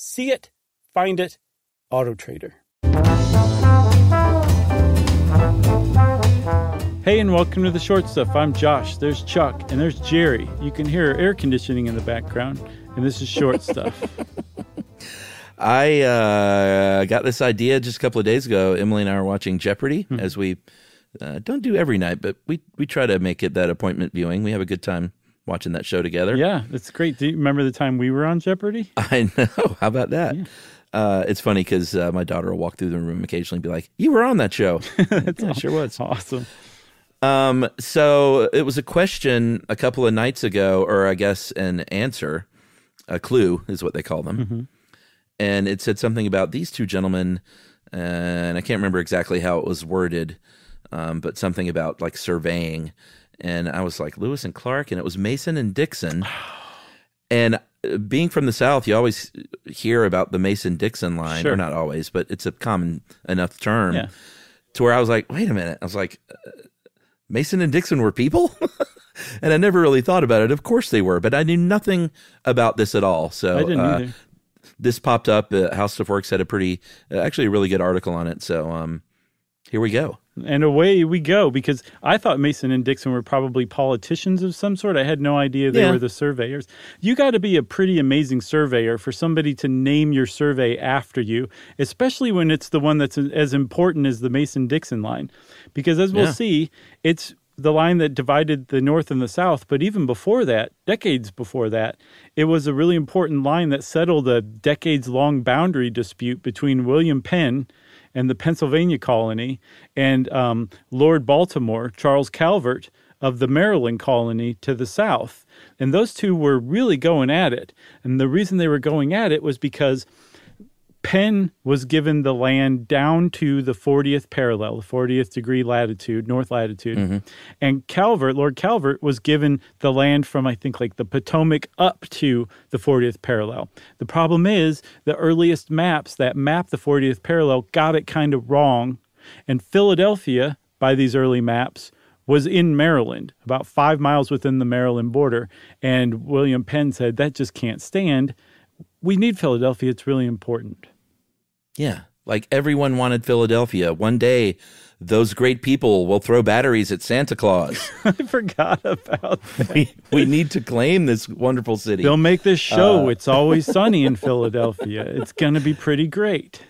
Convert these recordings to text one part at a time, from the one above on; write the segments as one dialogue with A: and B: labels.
A: See it, find it, AutoTrader. Hey, and welcome to the short stuff. I'm Josh. There's Chuck, and there's Jerry. You can hear air conditioning in the background, and this is short stuff.
B: I uh, got this idea just a couple of days ago. Emily and I were watching Jeopardy mm-hmm. as we uh, don't do every night, but we we try to make it that appointment viewing. We have a good time watching that show together.
A: Yeah, it's great. Do you remember the time we were on Jeopardy?
B: I know. How about that? Yeah. Uh, it's funny because uh, my daughter will walk through the room occasionally and be like, "You were on that show." yeah, sure was.
A: Awesome.
B: Um, so it was a question a couple of nights ago, or I guess an answer, a clue is what they call them. Mm-hmm. And it said something about these two gentlemen, and I can't remember exactly how it was worded, um, but something about like surveying. And I was like, Lewis and Clark, and it was Mason and Dixon. and uh, being from the South, you always hear about the Mason Dixon line, sure. or not always, but it's a common enough term yeah. to where I was like, wait a minute. I was like, uh, Mason and Dixon were people? and I never really thought about it. Of course they were, but I knew nothing about this at all. So
A: I didn't uh, either.
B: This popped up. Uh, How Stuff Works had a pretty, uh, actually, a really good article on it. So um, here we go.
A: And away we go because I thought Mason and Dixon were probably politicians of some sort. I had no idea they yeah. were the surveyors. You got to be a pretty amazing surveyor for somebody to name your survey after you, especially when it's the one that's as important as the Mason Dixon line. Because as we'll yeah. see, it's the line that divided the North and the South. But even before that, decades before that, it was a really important line that settled a decades long boundary dispute between William Penn and the Pennsylvania colony and um, Lord Baltimore, Charles Calvert of the Maryland colony to the south. And those two were really going at it. And the reason they were going at it was because Penn was given the land down to the 40th parallel, the 40th degree latitude, north latitude. Mm-hmm. And Calvert, Lord Calvert, was given the land from, I think, like the Potomac up to the 40th parallel. The problem is the earliest maps that map the 40th parallel got it kind of wrong. And Philadelphia, by these early maps, was in Maryland, about five miles within the Maryland border. And William Penn said, that just can't stand we need Philadelphia. It's really important.
B: Yeah. Like everyone wanted Philadelphia. One day, those great people will throw batteries at Santa Claus.
A: I forgot about that.
B: We, we need to claim this wonderful city.
A: They'll make this show. Uh, it's always sunny in Philadelphia. It's going to be pretty great.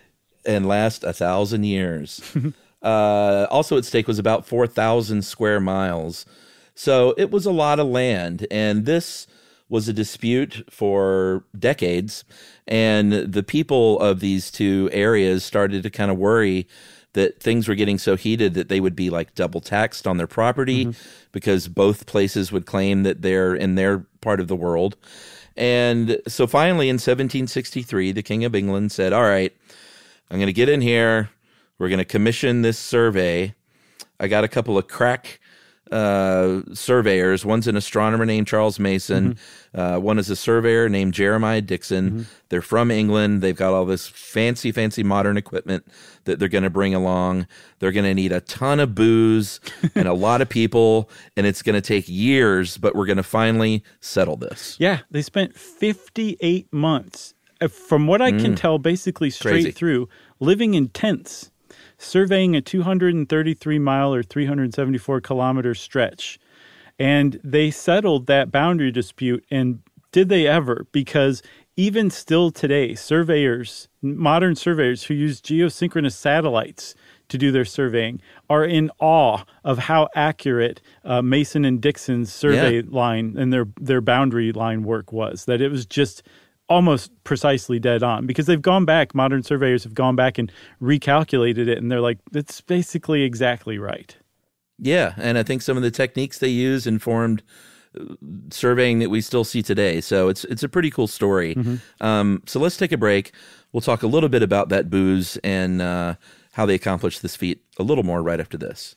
B: And last a thousand years. uh, also at stake was about 4,000 square miles. So it was a lot of land. And this was a dispute for decades. And the people of these two areas started to kind of worry that things were getting so heated that they would be like double taxed on their property mm-hmm. because both places would claim that they're in their part of the world. And so finally in 1763, the King of England said, All right, I'm going to get in here. We're going to commission this survey. I got a couple of crack uh, surveyors. One's an astronomer named Charles Mason. Mm-hmm. Uh, one is a surveyor named Jeremiah Dixon. Mm-hmm. They're from England. They've got all this fancy, fancy modern equipment that they're going to bring along. They're going to need a ton of booze and a lot of people, and it's going to take years, but we're going to finally settle this.
A: Yeah, they spent 58 months. Uh, from what I can mm. tell, basically straight Crazy. through, living in tents surveying a 233 mile or 374 kilometer stretch. And they settled that boundary dispute. And did they ever? Because even still today, surveyors, modern surveyors who use geosynchronous satellites to do their surveying, are in awe of how accurate uh, Mason and Dixon's survey yeah. line and their their boundary line work was. That it was just almost precisely dead on because they've gone back modern surveyors have gone back and recalculated it and they're like it's basically exactly right
B: yeah and i think some of the techniques they use informed surveying that we still see today. So it's it's a pretty cool story. Mm-hmm. Um, so let's take a break. We'll talk a little bit about that booze and uh, how they accomplished this feat a little more right after this.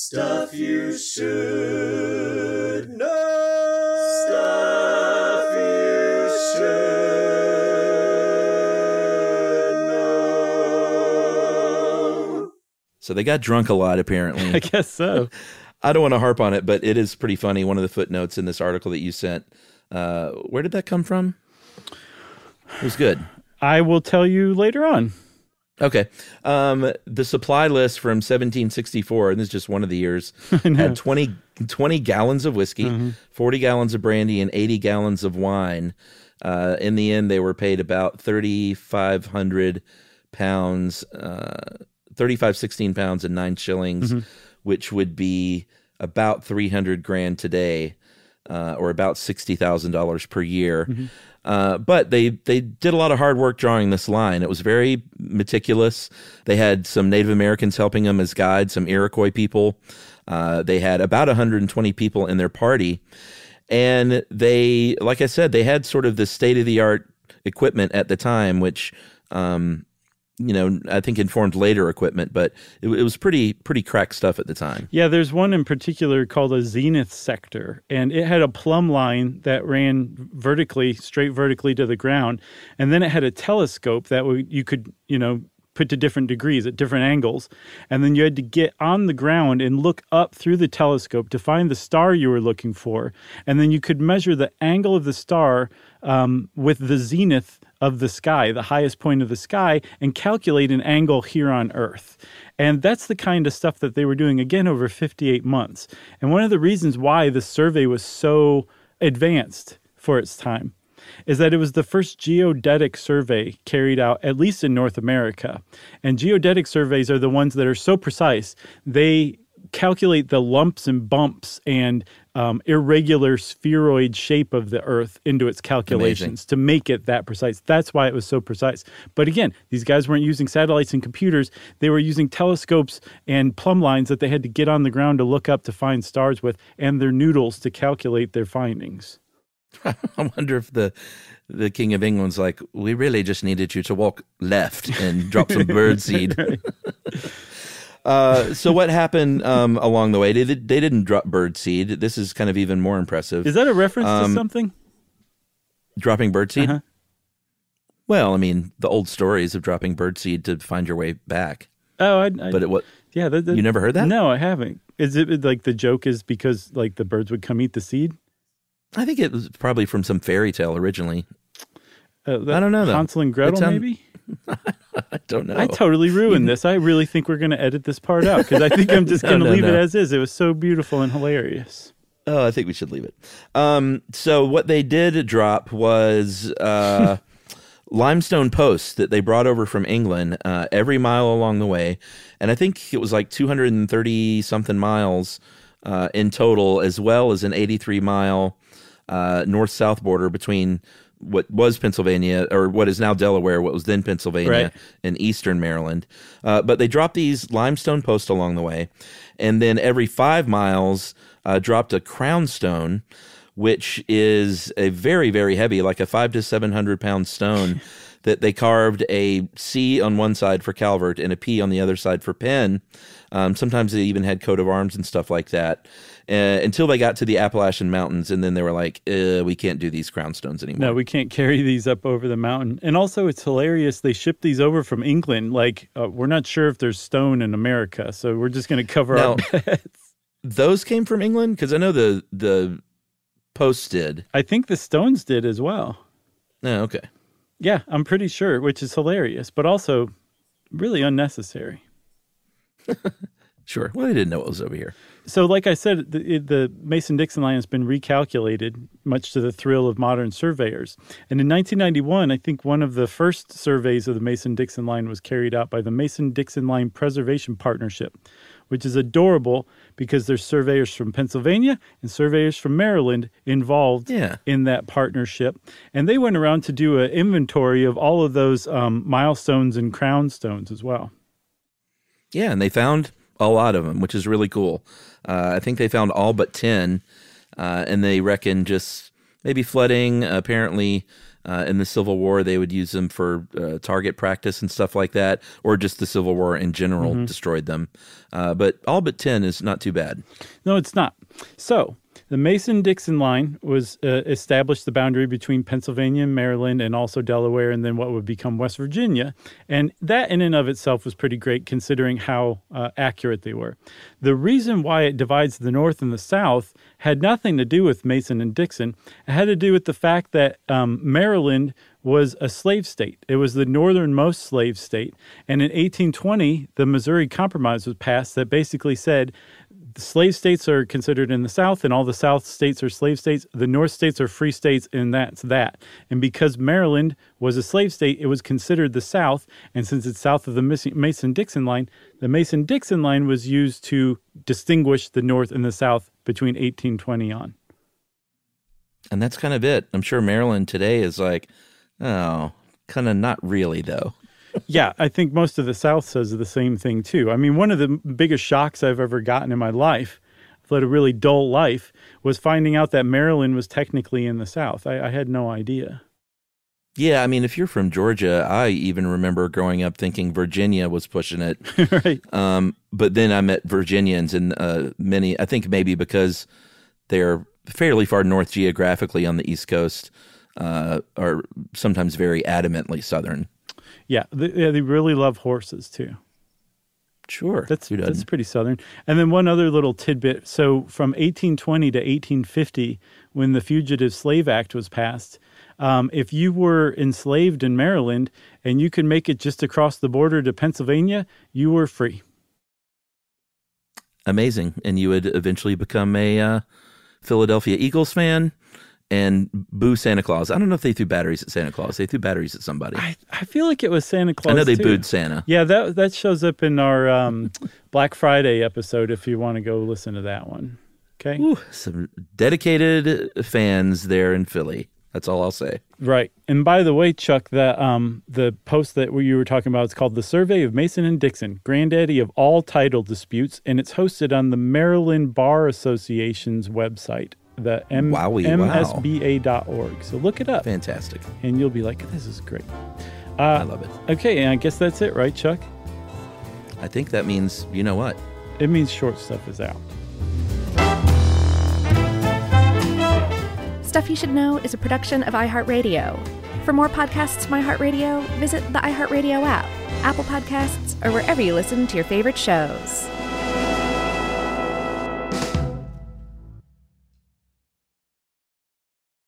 C: Stuff you should know. Stuff you should know.
B: So they got drunk a lot, apparently.
A: I guess so.
B: I don't want to harp on it, but it is pretty funny. One of the footnotes in this article that you sent. Uh, where did that come from? It was good.
A: I will tell you later on.
B: Okay. Um, the supply list from 1764, and this is just one of the years, had 20, 20 gallons of whiskey, mm-hmm. 40 gallons of brandy, and 80 gallons of wine. Uh, in the end, they were paid about 3,500 pounds, uh, 35, 16 pounds, and nine shillings, mm-hmm. which would be about 300 grand today, uh, or about $60,000 per year. Mm-hmm. Uh, but they they did a lot of hard work drawing this line. It was very meticulous. They had some Native Americans helping them as guides, some Iroquois people. Uh, they had about 120 people in their party, and they, like I said, they had sort of the state of the art equipment at the time, which um, you know, I think informed later equipment, but it, it, was pretty pretty crack stuff at the time.
A: Yeah, there's one in particular called a zenith sector, and it had a plumb line that ran vertically, straight vertically to the ground, and then it had a telescope that you could, you know, put to different degrees at different angles, and then you had to get on the ground and look up through the telescope to find the star you were looking for, and then you could measure the angle of the star um, with the zenith of the sky, the highest point of the sky, and calculate an angle here on Earth. And that's the kind of stuff that they were doing again over 58 months. And one of the reasons why the survey was so advanced for its time is that it was the first geodetic survey carried out, at least in North America. And geodetic surveys are the ones that are so precise, they calculate the lumps and bumps and um, irregular spheroid shape of the Earth into its calculations Amazing. to make it that precise. That's why it was so precise. But again, these guys weren't using satellites and computers. They were using telescopes and plumb lines that they had to get on the ground to look up to find stars with, and their noodles to calculate their findings.
B: I wonder if the the King of England's like, we really just needed you to walk left and drop some bird seed. Uh, so what happened um, along the way? They, they didn't drop bird seed. This is kind of even more impressive.
A: Is that a reference
B: Um,
A: to something?
B: dropping bird seed?
A: Uh-huh.
B: Well, I mean, the old stories of dropping bird seed to find your way back.
A: Oh, I, I
B: But it what?
A: yeah, that, that-
B: You never heard that?
A: No, I haven't. Is it like the joke is because like the birds would come eat the seed?
B: I think it was probably from some fairy tale originally.
A: Uh,
B: I don't know, though.
A: Hansel and Gretel, maybe.
B: I don't know.
A: I totally ruined this. I really think we're going to edit this part out because I think I'm just
B: No,
A: going to
B: no,
A: leave it as is. It was so beautiful and hilarious.
B: Oh, I think we should leave it. Um, so what they did drop was uh, limestone posts that they brought over from England uh, every mile along the way, and I think it was like 230 something miles uh, in total, as well as an 83 mile uh, north south border between what was Pennsylvania or what is now Delaware, what was then Pennsylvania,
A: Right.
B: and eastern Maryland. Uh, but they dropped these limestone posts along the way, and then every five miles uh, dropped a crown stone, which is a very very heavy, like a five to seven hundred pound stone. That they carved a C on one side for Calvert and a P on the other side for Penn. Um, sometimes they even had coat of arms and stuff like that. Uh, until they got to the Appalachian Mountains, and then they were like, uh, "We can't do these crown stones anymore."
A: No, we can't carry these up over the mountain. And also, it's hilarious. They shipped these over from England. Like, uh, we're not sure if there's stone in America, so we're just going to cover
B: Now-
A: our bets.
B: those came from England because I know the the posts did.
A: I think the stones did as well.
B: Oh, okay.
A: Yeah, I'm pretty sure, which is hilarious, but also really unnecessary.
B: Sure. Well, they didn't know it was over here.
A: So, like I said, the, the Mason Dixon line has been recalculated, much to the thrill of modern surveyors. And in 1991, I think one of the first surveys of the Mason Dixon line was carried out by the Mason Dixon Line Preservation Partnership, which is adorable because there's surveyors from Pennsylvania and surveyors from Maryland involved
B: Yeah.
A: in that partnership. And they went around to do an inventory of all of those um, milestones and crown stones as well.
B: Yeah, and they found a lot of them, which is really cool. Uh, I think they found all but 10, uh, and they reckon just maybe flooding. apparently, uh, in the Civil War, they would use them for uh, target practice and stuff like that, or just the Civil War in general destroyed them. Uh, but all but 10 is not too bad.
A: No, it's not. So the Mason Dixon line was uh, established the boundary between Pennsylvania and Maryland and also Delaware and then what would become West Virginia. And that in and of itself was pretty great considering how uh, accurate they were. The reason why it divides the North and the South had nothing to do with Mason and Dixon. It had to do with the fact that um, Maryland was a slave state. It was the northernmost slave state. And in 1820, the Missouri Compromise was passed that basically said the slave states are considered in the South, and all the South states are slave states. The North states are free states, and that's that. And because Maryland was a slave state, it was considered the South. And since it's south of the Mason Dixon line, the Mason Dixon line was used to distinguish the North and the South between 1820 on.
B: And that's kind of it. I'm sure Maryland today is like, oh, kind of not really, though.
A: Yeah, I think most of the South says the same thing too. I mean, one of the biggest shocks I've ever gotten in my life, I've led a really dull life, was finding out that Maryland was technically in the South. I, I had no idea.
B: Yeah, I mean, if you're from Georgia, I even remember growing up thinking Virginia was pushing it.
A: right.
B: Um, but then I met Virginians, and uh, many, I think maybe because they're fairly far north geographically on the East Coast, uh, are sometimes very adamantly Southern.
A: Yeah, they, yeah, they really love horses too.
B: Sure,
A: That's that's pretty southern. And then one other little tidbit. So from 1820 to 1850, when the Fugitive Slave Act was passed, um, if you were enslaved in Maryland and you could make it just across the border to Pennsylvania, you were free.
B: amazing, and you would eventually become a uh, Philadelphia Eagles fan and boo Santa Claus. I don't know if they threw batteries at Santa Claus. They threw batteries at somebody. I,
A: I, feel like it was Santa Claus.
B: I know they
A: too.
B: booed Santa.
A: Yeah, that that shows up in our um, Black Friday episode. If you want to go listen to that one, okay.
B: Ooh, some dedicated fans there in Philly. That's all I'll say.
A: Right. And by the way, Chuck, the um the post that you were talking about is called "The Survey of Mason and Dixon, Granddaddy of All Title Disputes," and it's hosted on the Maryland Bar Association's website, the M-
B: Wowie, wow.
A: MSBA.org. So look it up,
B: Fantastic.
A: and you'll be like, "This is great."
B: I
A: Uh,
B: love it.
A: okay, and I guess that's it, right, Chuck?
B: I think that means you know what?
A: It means short stuff is out.
D: Stuff You Should Know is a production of iHeartRadio. For more podcasts from iHeartRadio, visit the iHeartRadio app, Apple Podcasts, or wherever you listen to your favorite shows.